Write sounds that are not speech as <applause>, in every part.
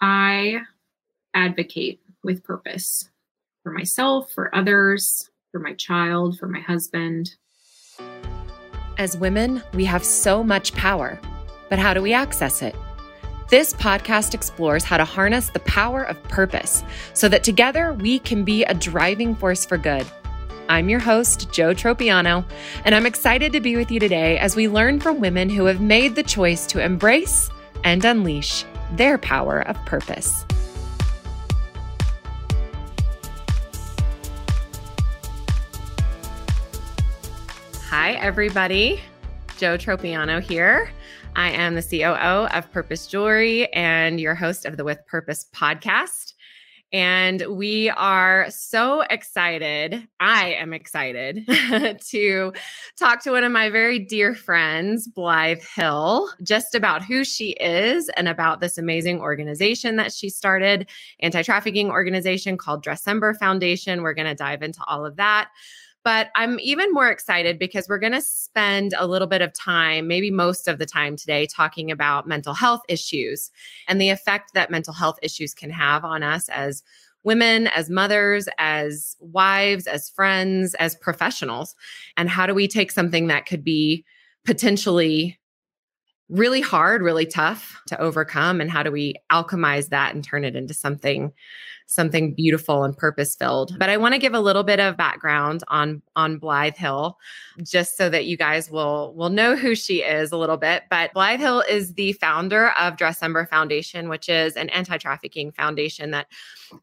I advocate with purpose for myself, for others, for my child, for my husband. As women, we have so much power, but how do we access it? This podcast explores how to harness the power of purpose so that together we can be a driving force for good. I'm your host, Joe Tropiano, and I'm excited to be with you today as we learn from women who have made the choice to embrace and unleash their power of purpose. Hi, everybody. Joe Tropiano here. I am the COO of Purpose Jewelry and your host of the With Purpose podcast. And we are so excited. I am excited <laughs> to talk to one of my very dear friends, Blythe Hill, just about who she is and about this amazing organization that she started, anti trafficking organization called Dressember Foundation. We're going to dive into all of that. But I'm even more excited because we're going to spend a little bit of time, maybe most of the time today, talking about mental health issues and the effect that mental health issues can have on us as women, as mothers, as wives, as friends, as professionals. And how do we take something that could be potentially really hard, really tough to overcome? And how do we alchemize that and turn it into something something beautiful and purpose filled. But I want to give a little bit of background on on Blythe Hill, just so that you guys will will know who she is a little bit. But Blythe Hill is the founder of Dressember Foundation, which is an anti-trafficking foundation that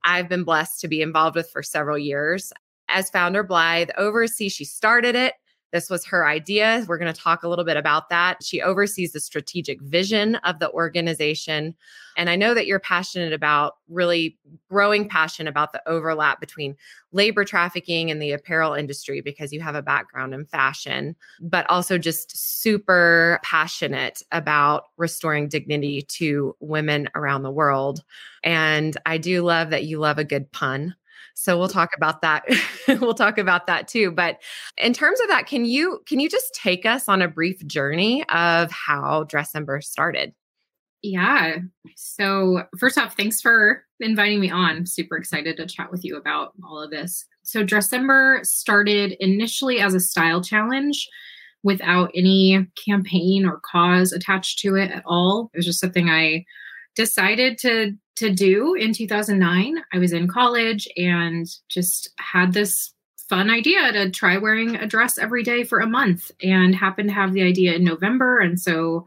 I've been blessed to be involved with for several years. As founder, Blythe oversees, she started it this was her idea. We're going to talk a little bit about that. She oversees the strategic vision of the organization. And I know that you're passionate about really growing passion about the overlap between labor trafficking and the apparel industry because you have a background in fashion, but also just super passionate about restoring dignity to women around the world. And I do love that you love a good pun. So we'll talk about that. <laughs> we'll talk about that too. But in terms of that, can you can you just take us on a brief journey of how Dressember started? Yeah. So first off, thanks for inviting me on. Super excited to chat with you about all of this. So Dressember started initially as a style challenge without any campaign or cause attached to it at all. It was just something I decided to to do in 2009. I was in college and just had this fun idea to try wearing a dress every day for a month and happened to have the idea in November and so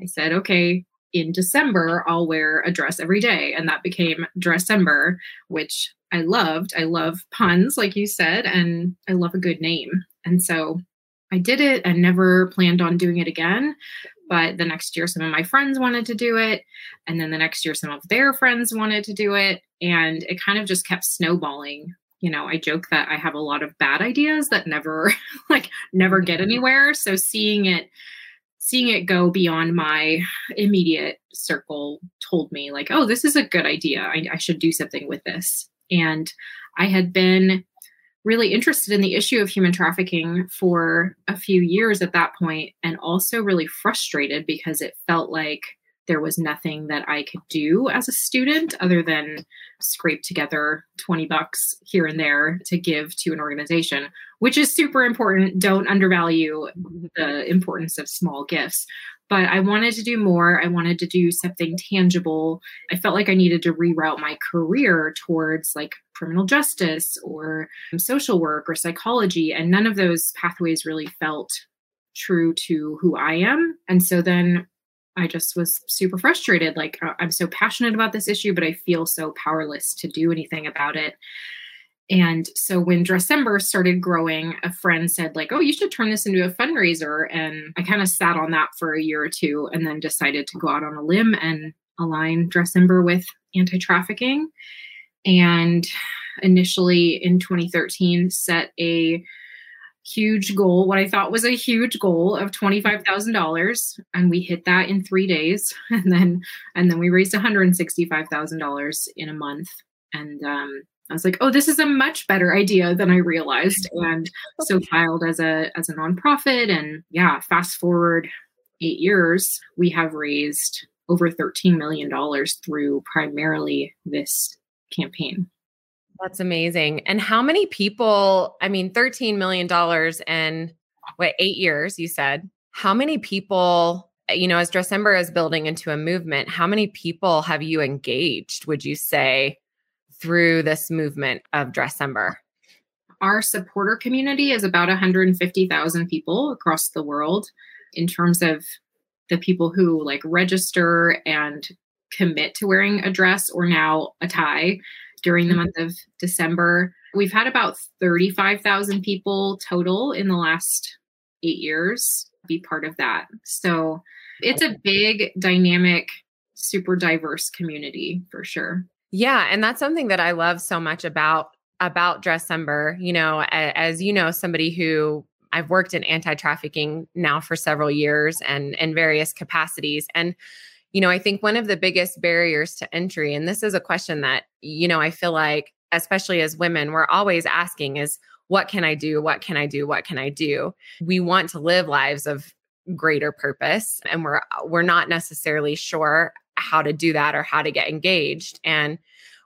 I said, "Okay, in December I'll wear a dress every day." And that became Dressember, which I loved. I love puns like you said and I love a good name. And so I did it and never planned on doing it again. But the next year, some of my friends wanted to do it. And then the next year, some of their friends wanted to do it. And it kind of just kept snowballing. You know, I joke that I have a lot of bad ideas that never, <laughs> like, never get mm-hmm. anywhere. So seeing it, seeing it go beyond my immediate circle told me, like, oh, this is a good idea. I, I should do something with this. And I had been really interested in the issue of human trafficking for a few years at that point and also really frustrated because it felt like there was nothing that I could do as a student other than scrape together 20 bucks here and there to give to an organization, which is super important. Don't undervalue the importance of small gifts but I wanted to do more. I wanted to do something tangible. I felt like I needed to reroute my career towards like criminal justice or social work or psychology. And none of those pathways really felt true to who I am. And so then I just was super frustrated. Like, uh, I'm so passionate about this issue, but I feel so powerless to do anything about it. And so when Dressember started growing, a friend said, like, oh, you should turn this into a fundraiser. And I kind of sat on that for a year or two and then decided to go out on a limb and align Dressember with anti trafficking. And initially in 2013, set a huge goal, what I thought was a huge goal of $25,000 and we hit that in 3 days <laughs> and then and then we raised $165,000 in a month and um I was like, oh, this is a much better idea than I realized. Mm-hmm. And so filed as a as a nonprofit. And yeah, fast forward eight years, we have raised over $13 million through primarily this campaign. That's amazing. And how many people, I mean, $13 million in what, eight years, you said? How many people, you know, as Dressember is building into a movement, how many people have you engaged, would you say, through this movement of Dressember? Our supporter community is about 150,000 people across the world in terms of the people who like register and commit to wearing a dress or now a tie during the mm-hmm. month of December. We've had about 35,000 people total in the last eight years be part of that. So it's a big, dynamic, super diverse community for sure. Yeah. And that's something that I love so much about about Dressember. You know, as you know, somebody who I've worked in anti-trafficking now for several years and in various capacities. And you know, I think one of the biggest barriers to entry, and this is a question that, you know, I feel like, especially as women, we're always asking is, what can I do? What can I do? What can I do? We want to live lives of greater purpose and we're we're not necessarily sure how to do that or how to get engaged. And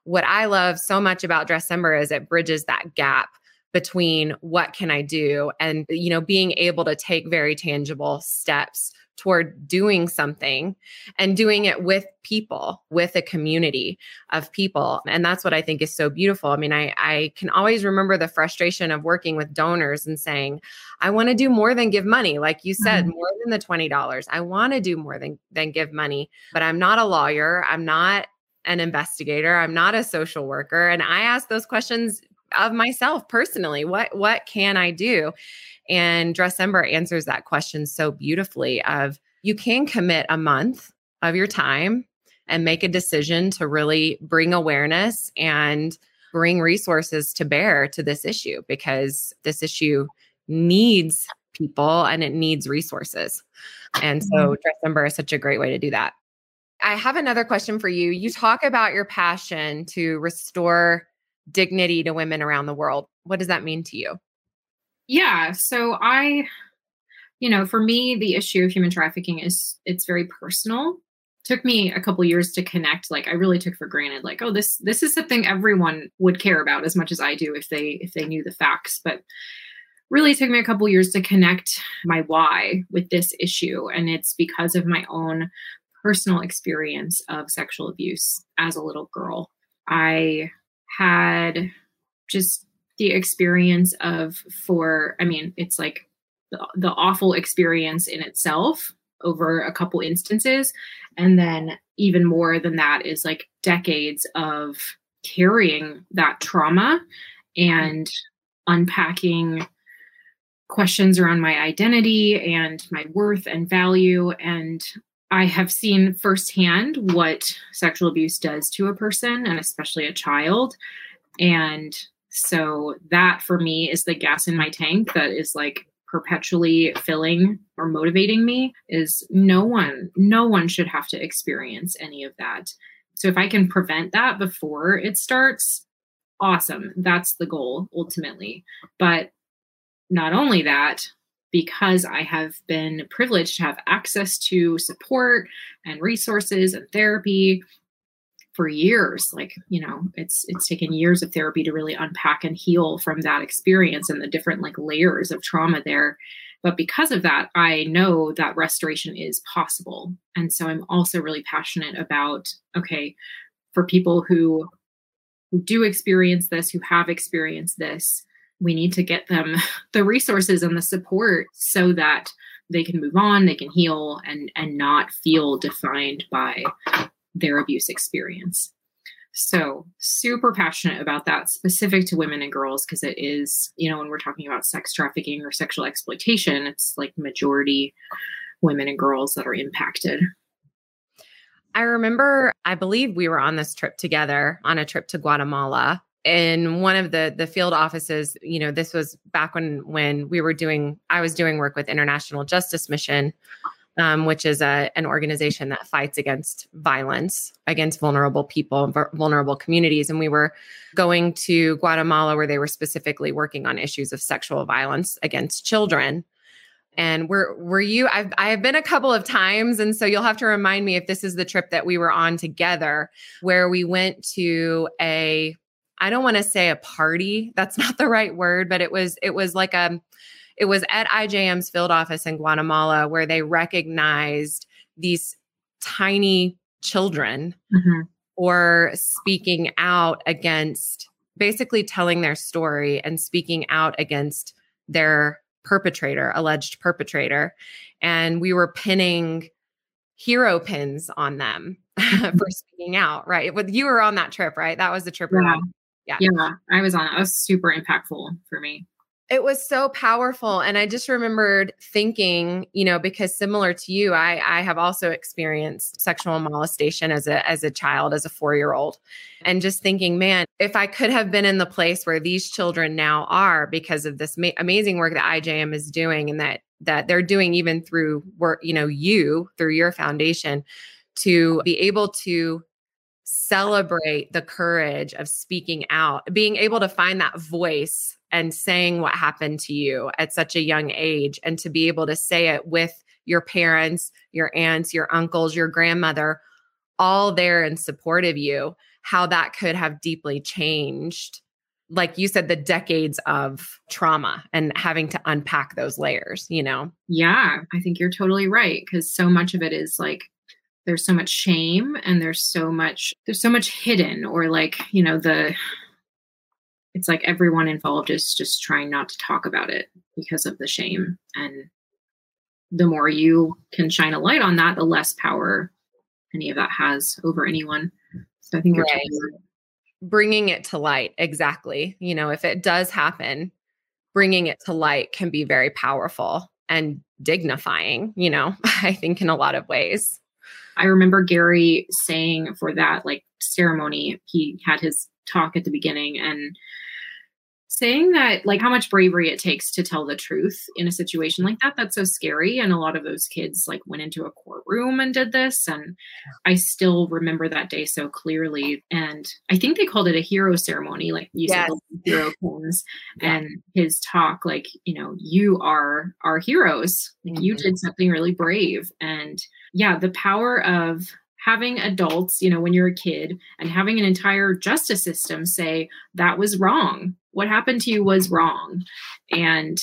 what I love so much about Dressember is it bridges that gap between what can I do and you know being able to take very tangible steps toward doing something and doing it with people with a community of people. And that's what i think is so beautiful. I mean i i can always remember the frustration of working with donors and saying i want to do more than give money like you said mm-hmm. more than the $20 i want to do more than than give money but i'm not a lawyer. I'm not an investigator. I'm not a social worker. And i ask those questions of myself personally what what can i do and Dressember answers that question so beautifully of you can commit a month of your time and make a decision to really bring awareness and bring resources to bear to this issue because this issue needs people and it needs resources. And so mm-hmm. Dressember is such a great way to do that. I have another question for you. You talk about your passion to restore dignity to women around the world. What does that mean to you? Yeah. So I, you know, for me, the issue of human trafficking is it's very personal. Took me a couple years to connect. Like I really took for granted, like, oh, this this is something everyone would care about as much as I do if they if they knew the facts. But really took me a couple years to connect my why with this issue. And it's because of my own personal experience of sexual abuse as a little girl. I had just the experience of for i mean it's like the, the awful experience in itself over a couple instances. And then even more than that is like decades of carrying that trauma and unpacking questions around my identity and my worth and value. And I have seen firsthand what sexual abuse does to a person and especially a child and so that for me is the gas in my tank that is like perpetually filling or motivating me is no one no one should have to experience any of that. So if I can prevent that before it starts, awesome. That's the goal ultimately. But not only that, because I have been privileged to have access to support and resources and therapy for years. Like you know it's it's taken years of therapy to really unpack and heal from that experience and the different like layers of trauma there. But because of that i know that restoration is possible. And so i'm also really passionate about okay for people who who do experience this who have experienced this we need to get them <laughs> the resources and the support so that they can move on they can heal and and not feel defined by their abuse experience. So, super passionate about that, specific to women and girls, because it is, you know, when we're talking about sex trafficking or sexual exploitation, it's like majority women and girls that are impacted. I remember, I believe we were on this trip together on a trip to Guatemala. In one of the the field offices, you know, this was back when when we were doing, I was doing work with International Justice Mission um, which is a, an organization that fights against violence against vulnerable people, vulnerable communities. And we were going to Guatemala where they were specifically working on issues of sexual violence against children. And were were you? I've I have been a couple of times, and so you'll have to remind me if this is the trip that we were on together, where we went to a. I don't want to say a party. That's <laughs> not the right word, but it was it was like a. It was at IJM's field office in Guatemala where they recognized these tiny children mm-hmm. or speaking out against basically telling their story and speaking out against their perpetrator, alleged perpetrator. And we were pinning hero pins on them <laughs> for speaking out, right? But you were on that trip, right? That was the trip. Yeah. Yeah. Yeah. I was on it. It was super impactful for me. It was so powerful. And I just remembered thinking, you know, because similar to you, I, I have also experienced sexual molestation as a as a child, as a four-year-old. And just thinking, man, if I could have been in the place where these children now are because of this ma- amazing work that IJM is doing and that that they're doing even through work, you know, you through your foundation to be able to celebrate the courage of speaking out, being able to find that voice and saying what happened to you at such a young age and to be able to say it with your parents, your aunts, your uncles, your grandmother, all there in support of you, how that could have deeply changed, like you said, the decades of trauma and having to unpack those layers, you know? Yeah, I think you're totally right. Cause so much of it is like, there's so much shame and there's so much there's so much hidden or like you know the it's like everyone involved is just trying not to talk about it because of the shame. And the more you can shine a light on that the less power any of that has over anyone. So i think right. bringing it to light exactly. You know if it does happen bringing it to light can be very powerful and dignifying you know <laughs> i think in a lot of ways i remember gary saying for that like ceremony he had his talk at the beginning and saying that like how much bravery it takes to tell the truth in a situation like that that's so scary and a lot of those kids like went into a courtroom and did this and i still remember that day so clearly and i think they called it a hero ceremony like you yes. said hero pins <laughs> yeah. and his talk like you know you are our heroes like mm-hmm. you did something really brave and yeah the power of having adults, you know, when you're a kid and having an entire justice system say that was wrong. What happened to you was wrong. And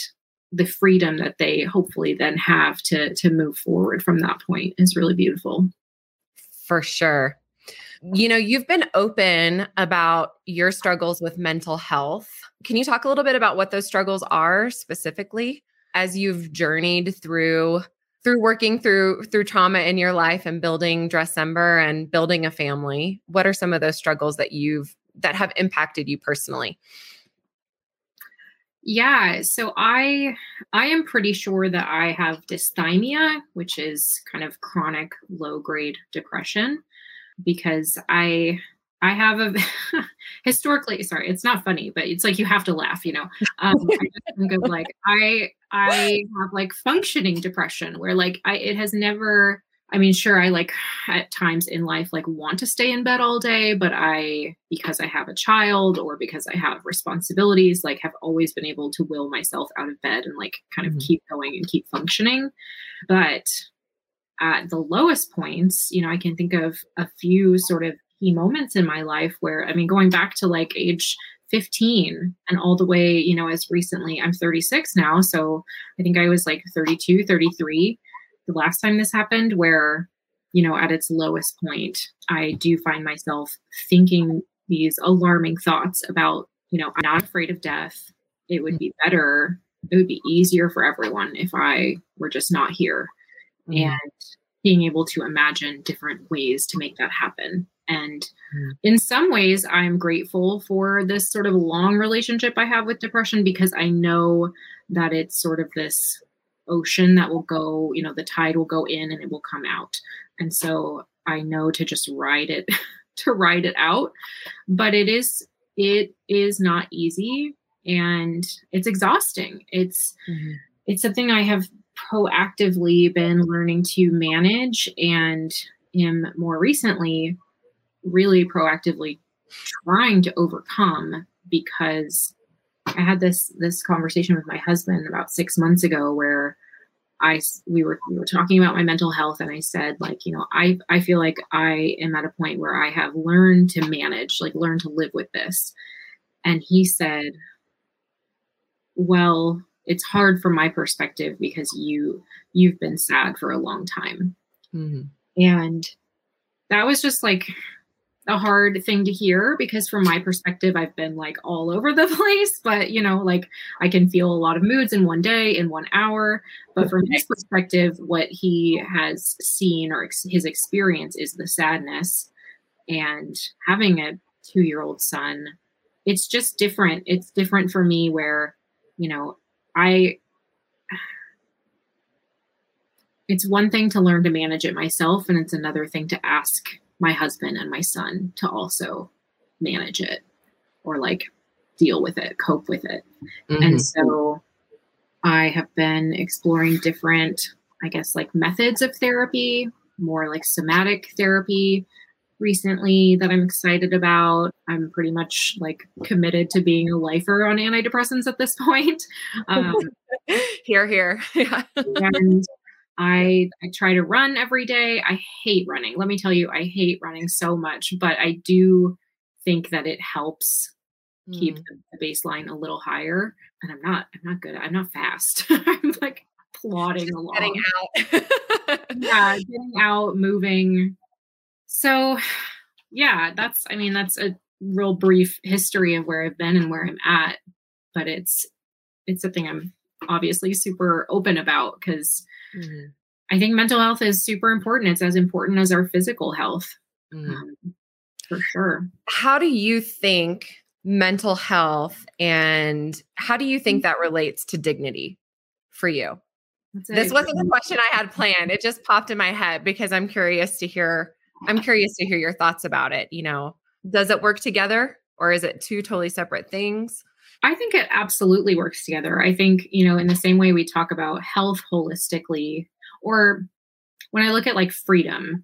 the freedom that they hopefully then have to to move forward from that point is really beautiful. For sure. You know, you've been open about your struggles with mental health. Can you talk a little bit about what those struggles are specifically as you've journeyed through through working through through trauma in your life and building Dressember and building a family, what are some of those struggles that you've that have impacted you personally? Yeah, so I I am pretty sure that I have dysthymia, which is kind of chronic low grade depression because I I have a <laughs> historically, sorry, it's not funny, but it's like you have to laugh, you know. Um, I <laughs> think of like I I have like functioning depression where like I it has never. I mean, sure, I like at times in life like want to stay in bed all day, but I because I have a child or because I have responsibilities, like have always been able to will myself out of bed and like kind of mm-hmm. keep going and keep functioning. But at the lowest points, you know, I can think of a few sort of key moments in my life where, I mean, going back to like age 15 and all the way, you know, as recently, I'm 36 now. So I think I was like 32, 33 the last time this happened, where, you know, at its lowest point, I do find myself thinking these alarming thoughts about, you know, I'm not afraid of death. It would be better, it would be easier for everyone if I were just not here. Mm-hmm. And being able to imagine different ways to make that happen. And mm. in some ways, I'm grateful for this sort of long relationship I have with depression because I know that it's sort of this ocean that will go, you know, the tide will go in and it will come out. And so I know to just ride it, <laughs> to ride it out. But it is, it is not easy and it's exhausting. It's, mm-hmm. it's something I have proactively been learning to manage and am more recently really proactively trying to overcome because I had this this conversation with my husband about 6 months ago where I we were we were talking about my mental health and I said like, you know, I I feel like I am at a point where I have learned to manage, like learn to live with this. And he said, "Well, it's hard from my perspective because you you've been sad for a long time." Mm-hmm. And that was just like a hard thing to hear because from my perspective i've been like all over the <laughs> place but you know like i can feel a lot of moods in one day in one hour but from his perspective what he has seen or ex- his experience is the sadness and having a two year old son it's just different it's different for me where you know i it's one thing to learn to manage it myself and it's another thing to ask my husband and my son to also manage it or like deal with it, cope with it. Mm-hmm. And so I have been exploring different, I guess, like methods of therapy, more like somatic therapy recently that I'm excited about. I'm pretty much like committed to being a lifer on antidepressants at this <laughs> point. Um, <laughs> here, here. <laughs> and I I try to run every day. I hate running. Let me tell you, I hate running so much, but I do think that it helps mm. keep the, the baseline a little higher. And I'm not I'm not good. I'm not fast. I'm like plodding Just along. Getting out. yeah, getting out, moving. So yeah, that's I mean, that's a real brief history of where I've been and where I'm at. But it's it's something I'm obviously super open about because mm-hmm. I think mental health is super important. It's as important as our physical health, mm-hmm. um, for sure. How do you think mental health and how do you think that relates to dignity for you? this wasn't the question I had planned. It just popped in my head because I'm curious to hear. I'm curious to hear your thoughts about it. You know, does it work together or is it two totally separate things? I think it absolutely works together. I think, you know, in the same way we talk about health holistically, or when I look at like freedom,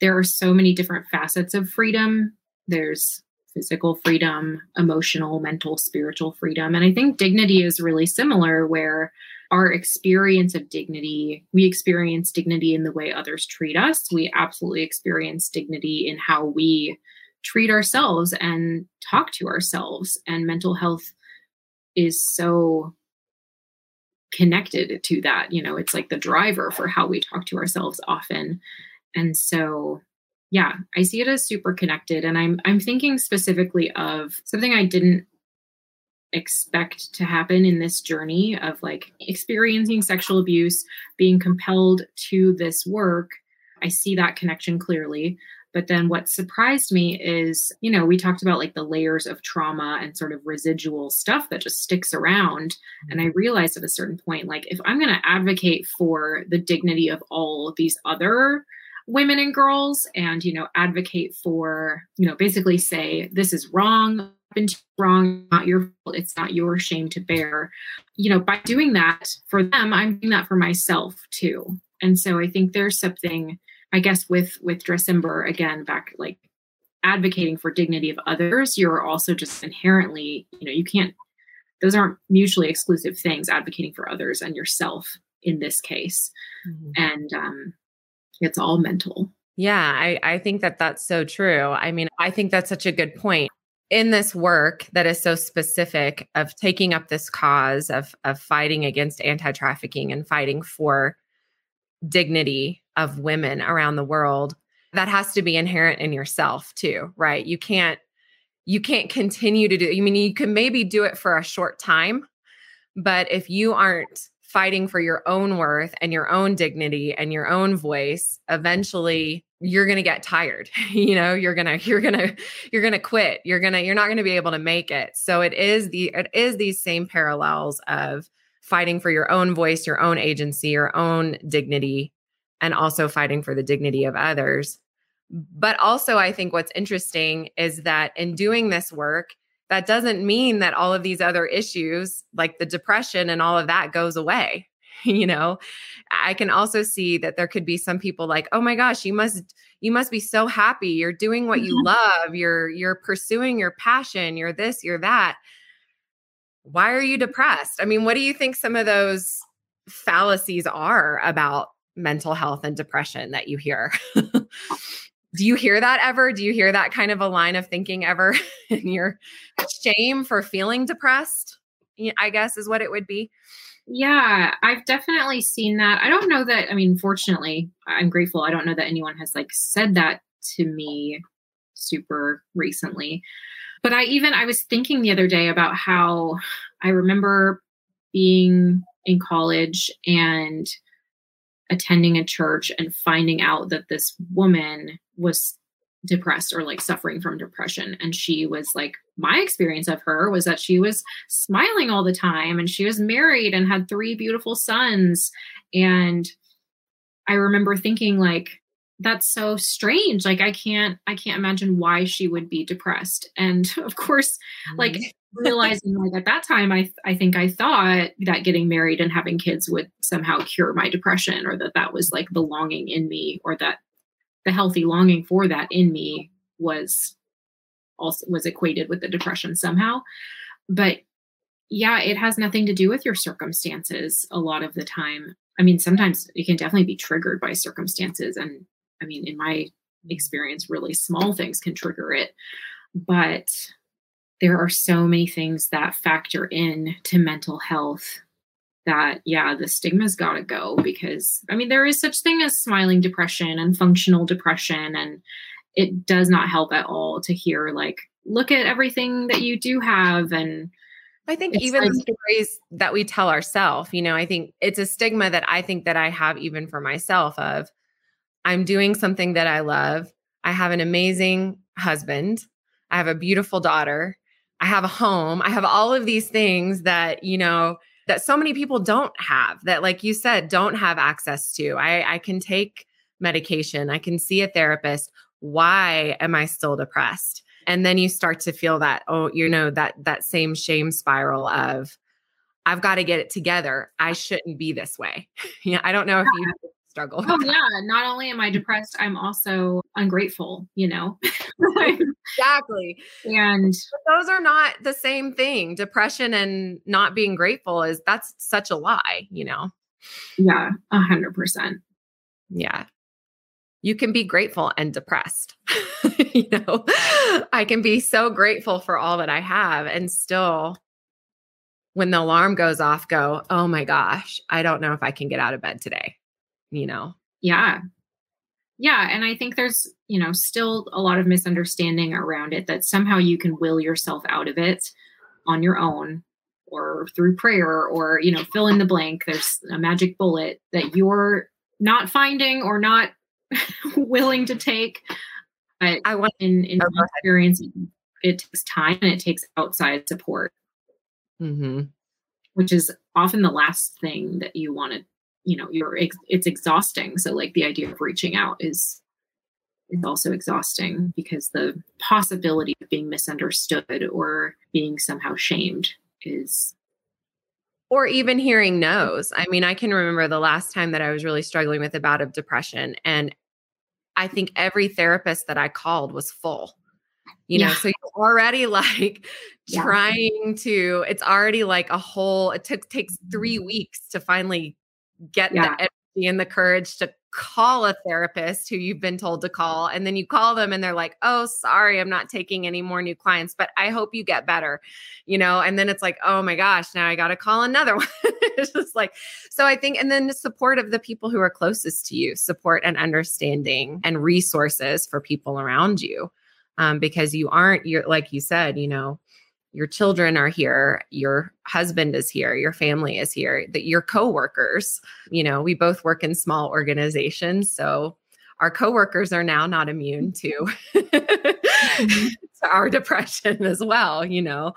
there are so many different facets of freedom. There's physical freedom, emotional, mental, spiritual freedom. And I think dignity is really similar, where our experience of dignity, we experience dignity in the way others treat us. We absolutely experience dignity in how we treat ourselves and talk to ourselves. And mental health is so connected to that. You know, it's like the driver for how we talk to ourselves often. And so yeah, I see it as super connected. And I'm I'm thinking specifically of something I didn't expect to happen in this journey of like experiencing sexual abuse, being compelled to this work. I see that connection clearly. But then what surprised me is, you know, we talked about like the layers of trauma and sort of residual stuff that just sticks around. And I realized at a certain point, like, if I'm going to advocate for the dignity of all these other women and girls and, you know, advocate for, you know, basically say, this is wrong, wrong, not your fault, it's not your shame to bear. You know, by doing that for them, I'm doing that for myself too. And so I think there's something I guess with with Dressember again back like advocating for dignity of others, you're also just inherently, you know, you can't those aren't mutually exclusive things, advocating for others and yourself in this case. Mm-hmm. And um it's all mental. Yeah, I, I think that that's so true. I mean, I think that's such a good point. In this work that is so specific of taking up this cause of of fighting against anti-trafficking and fighting for dignity of women around the world that has to be inherent in yourself too right? You can't you can't continue to do i mean you can maybe do it for a short time but if you aren't fighting for your own worth and your own dignity and your own voice eventually you're going to get tired <laughs> you know you're going to you're going to you're going to quit you're going to you're not going to be able to make it so it is the it is these same parallels of fighting for your own voice, your own agency, your own dignity, and also fighting for the dignity of others. But also, I think what's interesting is that in doing this work, that doesn't mean that all of these other issues, like the depression and all of that, goes away. <laughs> you know, I can also see that there could be some people like, "Oh my gosh, you must you must be so happy. You're doing what you mm-hmm. love. You're you're pursuing your passion. You're this, you're that." why are you depressed? I mean, what do you think some of those fallacies are about mental health and depression that you hear. <laughs> Do you hear that ever? Do you hear that kind of a line of thinking ever <laughs> in your shame for feeling depressed? I guess is what it would be. Yeah, I've definitely seen that. I don't know that, I mean, fortunately, I'm grateful. I don't know that anyone has like said that to me super recently. But I even, I was thinking the other day about how I remember being in college and attending a church and finding out that this woman was depressed or like suffering from depression. And she was like my experience of her was that she was smiling all the time and she was married and had three beautiful sons. And i remember thinking like that's so strange. Like i can't i can't imagine why she would be depressed. And <laughs> of course like <laughs> realizing like at that time i i think i thought that getting married and having kids would somehow cure my depression or that that was like the longing in me or that the healthy longing for that in me was also was equated with the depression somehow but yeah it has nothing to do with your circumstances a lot of the time i mean sometimes it can definitely be triggered by circumstances and I mean, in my experience, really small things can trigger it. But there are so many things that factor in to mental health that yeah the stigma's got to go because i mean there is such thing as smiling depression and functional depression and it does not help at all to hear like look at everything that you do have and I think even like, the stories that we tell ourselves, you know, I think it's a stigma that I think that I have even for myself of I'm doing something that I love. I have an amazing husband. I have a beautiful daughter. I have a home. I have all of these things that, you know, that so many people don't have that, like you said, don't have access to. I, I can take medication, I can see a therapist. Why am I still depressed? And then you start to feel that, oh, you know, that that same shame spiral of I've got to get it together. I shouldn't be this way. <laughs> yeah, I don't know if you struggle. Oh yeah, not only am I depressed, I'm also ungrateful, you know. <laughs> <laughs> exactly. And but those are not the same thing. Depression and not being grateful is that's such a lie, you know. Yeah, a hundred percent. Yeah. You can be grateful and depressed. <laughs> you know, I can be so grateful for all that I have and still when the alarm goes off, go, oh my gosh, I don't know if I can get out of bed today you know? Yeah. Yeah. And I think there's, you know, still a lot of misunderstanding around it that somehow you can will yourself out of it on your own or through prayer or, you know, fill in the blank. There's a magic bullet that you're not finding or not <laughs> willing to take. But I want in, in my experience, it takes time and it takes outside support. Mm-hmm. Which is often the last thing that you want to you know you're it's exhausting so like the idea of reaching out is is also exhausting because the possibility of being misunderstood or being somehow shamed is or even hearing no's i mean i can remember the last time that i was really struggling with a bout of depression and i think every therapist that i called was full you know yeah. so you're already <laughs> like yeah. trying to it's already like a whole it took takes three weeks to finally get yeah. the energy and the courage to call a therapist who you've been told to call and then you call them and they're like oh sorry i'm not taking any more new clients but i hope you get better you know and then it's like oh my gosh now i got to call another <laughs> one it's just like so i think and then the support of the people who are closest to you support and understanding and resources for people around you um, because you aren't you're like you said you know your children are here your husband is here your family is here that your coworkers you know we both work in small organizations so our coworkers are now not immune to, <laughs> to our depression as well you know?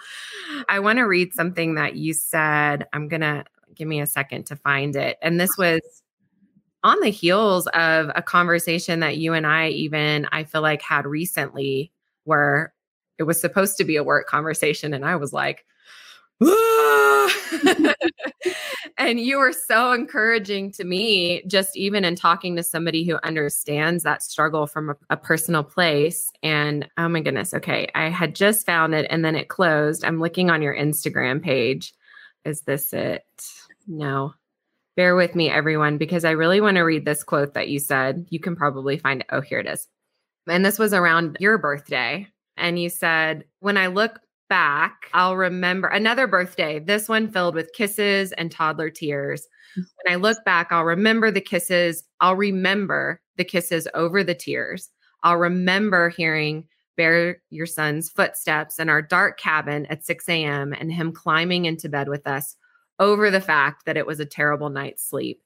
I want to read something that you said i'm gonna give me a second to find it and this was on the heels of a conversation that you and i even i feel like had recently where it was supposed to be a work conversation and i was like ah. <laughs> and you were so encouraging to me just even in talking to somebody who understands that struggle from a, a, personal place and oh my goodness okay i had just found it and then it closed i'm looking on your instagram page is this it no bear with me, everyone, because I really want to read this quote that you said. You can probably find it. Oh, here it is. And this was around your birthday. And you said, When I look back, I'll remember another birthday, this one filled with kisses and toddler tears. <laughs> When I look back, I'll remember the kisses. I'll remember the kisses over the tears. I'll remember hearing Bear your son's footsteps in our dark cabin at 6 a.m. and him climbing into bed with us over the fact that it was a terrible night's sleep.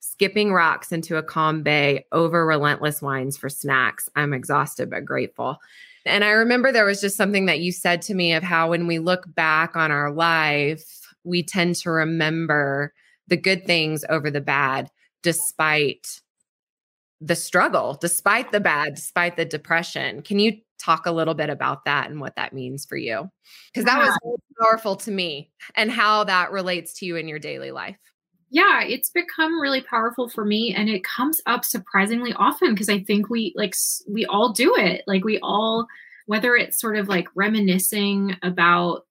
Skipping rocks into a calm bay over relentless whines for snacks. I'm exhausted but grateful. And I remember there was just something that you said to me of how when we look back on our life, we tend to remember the good things over the bad, despite the struggle, despite the bad, despite the depression. Can you talk a little bit about that and what that means for you? Because that yeah. was powerful to me and how that relates to you in your daily life. Yeah, it's become really powerful for me and it comes up surprisingly often because I think we like we all do it. Like we all whether it's sort of like reminiscing about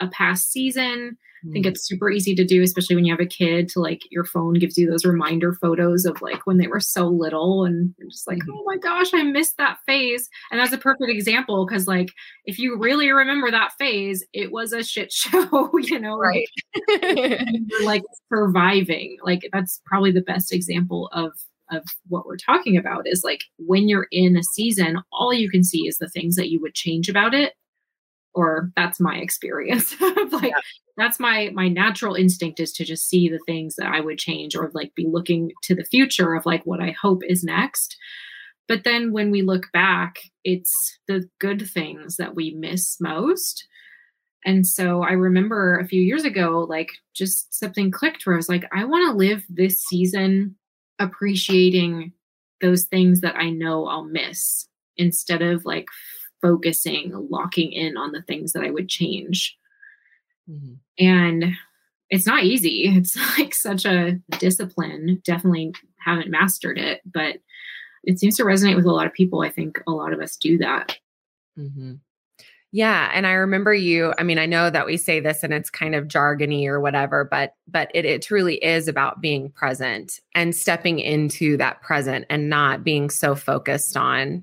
a past season, I think mm. it's super easy to do, especially when you have a kid, to like your phone gives you those reminder photos of like when they were so little and you're just like, mm-hmm. oh my gosh, I missed that phase. And that's a perfect example because, like, if you really remember that phase, it was a shit <laughs> show, you know, right? Like <laughs> surviving. Like, that's probably the best example of of what we're talking about is like when you're in a season all you can see is the things that you would change about it or that's my experience <laughs> like yeah. that's my my natural instinct is to just see the things that i would change or like be looking to the future of like what i hope is next but then when we look back it's the good things that we miss most and so i remember a few years ago like just something clicked where i was like i want to live this season appreciating those things that i know i'll miss instead of like focusing, locking in on the things that I would change. Mm-hmm. And it's not easy. <laughs> It's like such a discipline. Definitely haven't mastered it, but it seems to resonate with a lot of people. I think a lot of us do that. Mm-hmm. Yeah, and I remember you. I mean, I know that we say this and it's kind of jargony or whatever, but but it, it truly is about being present and stepping into that present and not being so focused on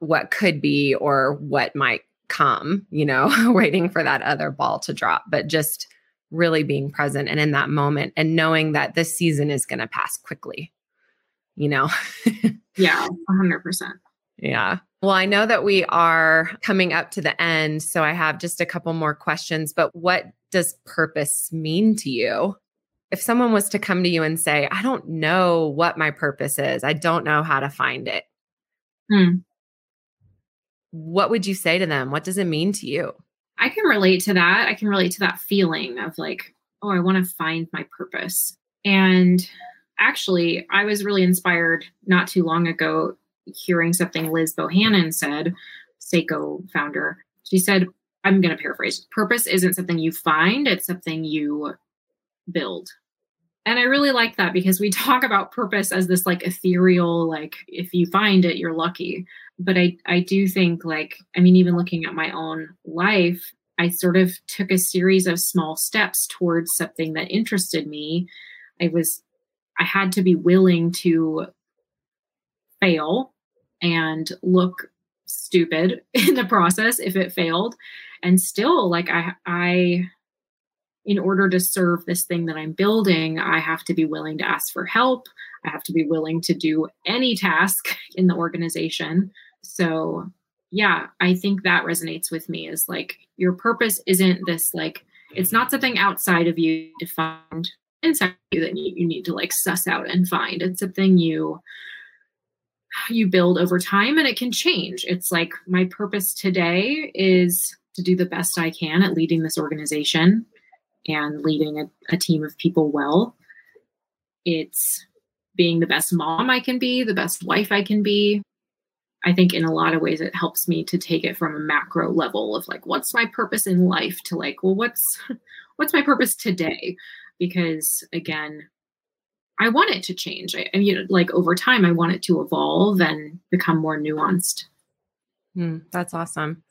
what could be or what might come, you know, <laughs> waiting for that other ball to drop, but just really being present and in that moment and knowing that this season is going to pass quickly, you know? <laughs> yeah, 100%. Yeah. Well, I know that we are coming up to the end. So I have just a couple more questions, but what does purpose mean to you? If someone was to come to you and say, I don't know what my purpose is, I don't know how to find it. Hmm what would you say to them? What does it mean to you? I can relate to that. I can relate to that feeling of like, oh, I want to find my purpose. And actually, I was really inspired not too long ago hearing something Liz Bohannon said, Sseko founder. She said, I'm going to paraphrase purpose isn't something you find, it's something you build. And I really like that because we <laughs> talk about purpose as this like ethereal, like if you find it, you're lucky but I I do think like I mean even looking at my own life, I sort of took a series of small steps towards something that interested me. I was I had to be willing to fail and look stupid <laughs> in the process if it failed and still like I I in order to serve this thing that I'm building, I have to be willing to ask for help. I have to be willing to do any task <laughs> in the organization so yeah, I think that resonates with me is like your purpose isn't this like it's not something outside of you to find inside you that you, you need to like suss out and find. It's something you you build over time and it can change. It's like my purpose today is to do the best I can at leading this organization and leading a, a team of people well. It's being the best mom I can be, the best wife I can be, I think in a lot of ways it helps me to take it from a macro level of like what's my purpose in life to like well what's <laughs> what's my purpose today because again I want it to change. I, I you know like over time I want it to evolve and become more nuanced. Mm, that's awesome.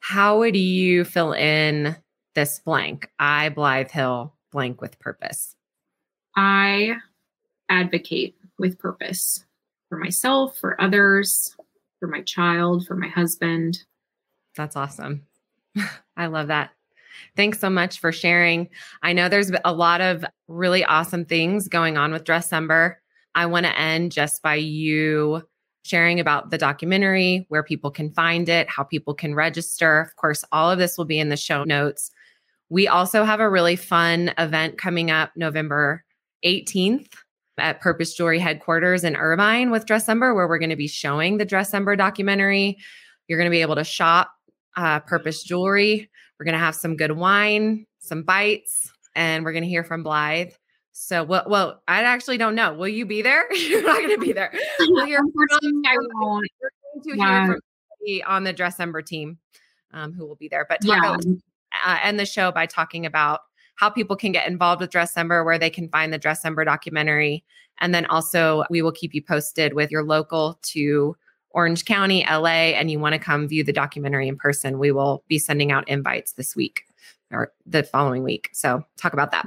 How would you fill in this blank? I Blythe Hill blank with purpose. I advocate with purpose for myself, for others, for my child, for my husband. That's awesome. <laughs> I love that. Thanks so much for sharing. I know there's a lot of really awesome things going on with Dressember. I want to end just by you sharing about the documentary, where people can find it, how people can register. Of course, all of this will be in the show notes. We also have a really fun event coming up November 18th at Purpose Jewelry headquarters in Irvine with Dressember, where we're going to be showing the Dressember documentary. You're going to be able to shop uh, Purpose Jewelry. We're going to have some good wine, some bites, and we're going to hear from Blythe. So, well, well, I actually don't know. Will you be there? <laughs> You're not going to be there. We'll hear from, <laughs> I won't. We're going to yeah. hear from on the Dressember team um, who will be there. But talk yeah. about, uh, end the show by talking about how people can get involved with Dressember, where they can find the Dressember documentary. And then also, we will keep you posted with your local to Orange County, LA, and you want to come view the documentary in person. We will be sending out invites this week or the following week. So, talk about that.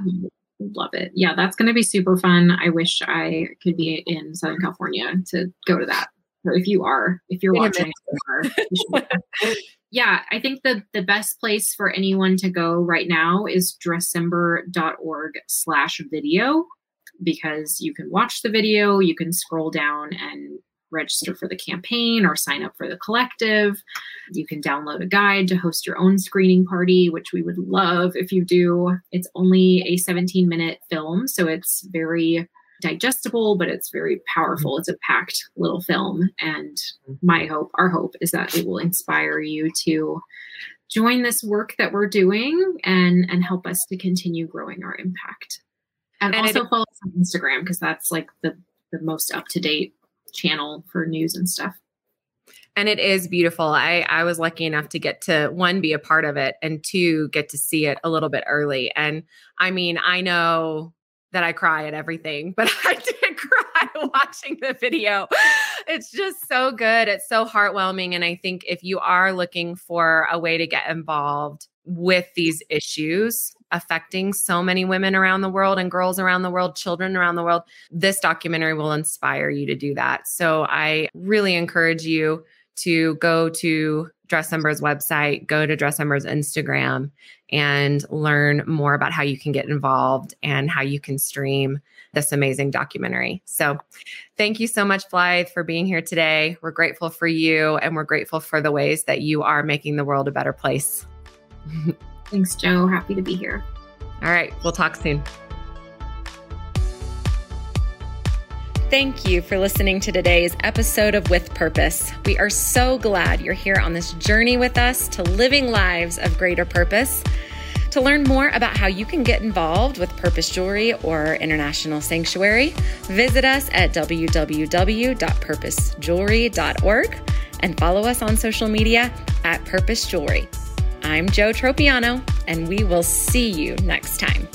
Love it. Yeah, that's going to be super fun. I wish I could be in Southern California to go to that. Or if you are, if you're watching, <laughs> yeah, I think the the best place for anyone to go right now is dressember.org slash video because you can watch the video, you can scroll down and register for the campaign or sign up for the collective. You can download a guide to host your own screening party, which we would love if you do. It's only a 17 minute film, so it's very digestible, but it's very powerful. It's a packed little film. And mm-hmm. my hope, our hope, is that it will inspire you to join this work that we're doing and and help us to continue growing our impact. And, and also follow us on Instagram because that's like the the most up to date channel for news and stuff. And it is beautiful. I I was lucky enough to get to one be a part of it and two get to see it a little bit early. And I mean, I know that I cry at everything, <laughs> but I did cry <laughs> watching the video. It's just so good. It's so heartwarming. And I think if you are looking for a way to get involved with these issues affecting so many women around the world and girls around the world, children around the world, this documentary will inspire you to do that. So I really encourage you to go to Dressember's website, go to Dressember's Instagram, and learn more about how you can get involved and how you can stream this amazing documentary. So, thank you so much, Blythe, for being here today. We're grateful for you and we're grateful for the ways that you are making the world a better place. <laughs> Thanks, Joe. Happy to be here. All right. We'll talk soon. Thank you for listening to today's episode of With Purpose. We are so glad you're here on this journey with us to living lives of greater purpose. To learn more about how you can get involved with Purpose Jewelry or International Sanctuary, visit us at www.purposejewelry.org and follow us on social media at Purpose Jewelry. I'm Joe Tropiano, and we will see you next time.